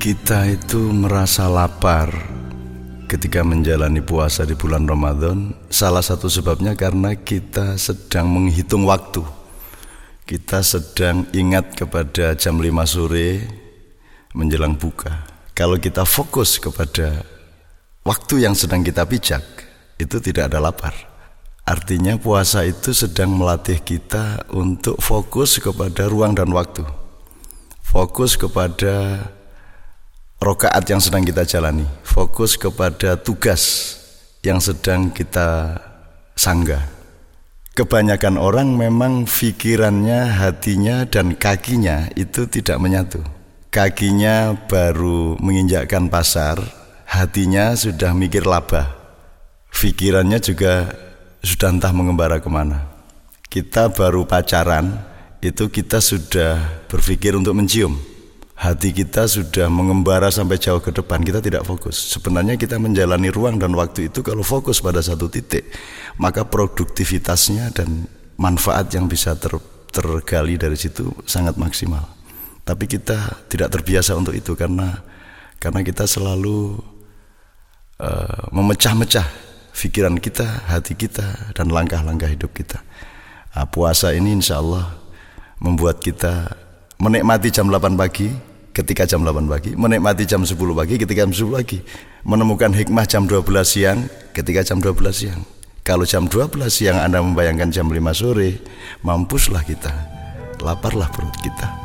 Kita itu merasa lapar ketika menjalani puasa di bulan Ramadan. Salah satu sebabnya karena kita sedang menghitung waktu. Kita sedang ingat kepada jam 5 sore menjelang buka. Kalau kita fokus kepada waktu yang sedang kita pijak, itu tidak ada lapar. Artinya puasa itu sedang melatih kita untuk fokus kepada ruang dan waktu. Fokus kepada rokaat yang sedang kita jalani, fokus kepada tugas yang sedang kita sanggah. Kebanyakan orang memang pikirannya, hatinya, dan kakinya itu tidak menyatu. Kakinya baru menginjakkan pasar, hatinya sudah mikir laba. Pikirannya juga sudah entah mengembara ke mana. Kita baru pacaran, itu kita sudah berpikir untuk mencium hati kita sudah mengembara sampai jauh ke depan, kita tidak fokus. Sebenarnya kita menjalani ruang dan waktu itu kalau fokus pada satu titik, maka produktivitasnya dan manfaat yang bisa ter, tergali dari situ sangat maksimal. Tapi kita tidak terbiasa untuk itu karena karena kita selalu uh, memecah-mecah pikiran kita, hati kita, dan langkah-langkah hidup kita. Nah, puasa ini insya Allah membuat kita menikmati jam 8 pagi ketika jam 8 pagi, menikmati jam 10 pagi ketika jam 10 pagi, menemukan hikmah jam 12 siang ketika jam 12 siang. Kalau jam 12 siang Anda membayangkan jam 5 sore, mampuslah kita. Laparlah perut kita.